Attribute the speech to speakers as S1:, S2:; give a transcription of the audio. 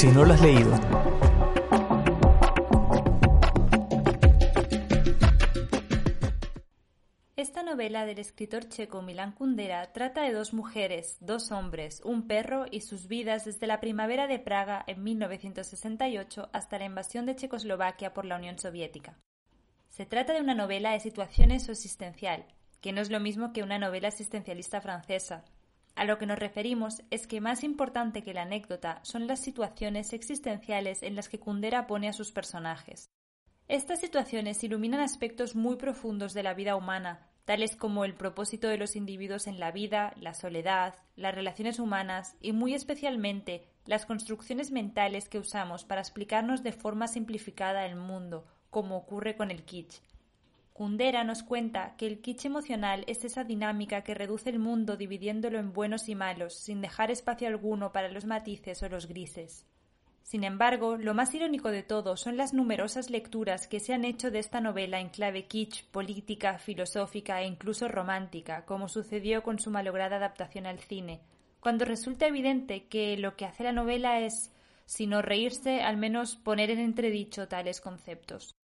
S1: si no lo has leído.
S2: Esta novela del escritor checo Milan Kundera trata de dos mujeres, dos hombres, un perro y sus vidas desde la primavera de Praga en 1968 hasta la invasión de Checoslovaquia por la Unión Soviética. Se trata de una novela de situaciones o existencial, que no es lo mismo que una novela existencialista francesa. A lo que nos referimos es que más importante que la anécdota son las situaciones existenciales en las que Kundera pone a sus personajes. Estas situaciones iluminan aspectos muy profundos de la vida humana, tales como el propósito de los individuos en la vida, la soledad, las relaciones humanas y muy especialmente las construcciones mentales que usamos para explicarnos de forma simplificada el mundo, como ocurre con el kitsch. Kundera nos cuenta que el kitsch emocional es esa dinámica que reduce el mundo dividiéndolo en buenos y malos, sin dejar espacio alguno para los matices o los grises. Sin embargo, lo más irónico de todo son las numerosas lecturas que se han hecho de esta novela en clave kitsch, política, filosófica e incluso romántica, como sucedió con su malograda adaptación al cine, cuando resulta evidente que lo que hace la novela es, si no reírse, al menos poner en entredicho tales conceptos.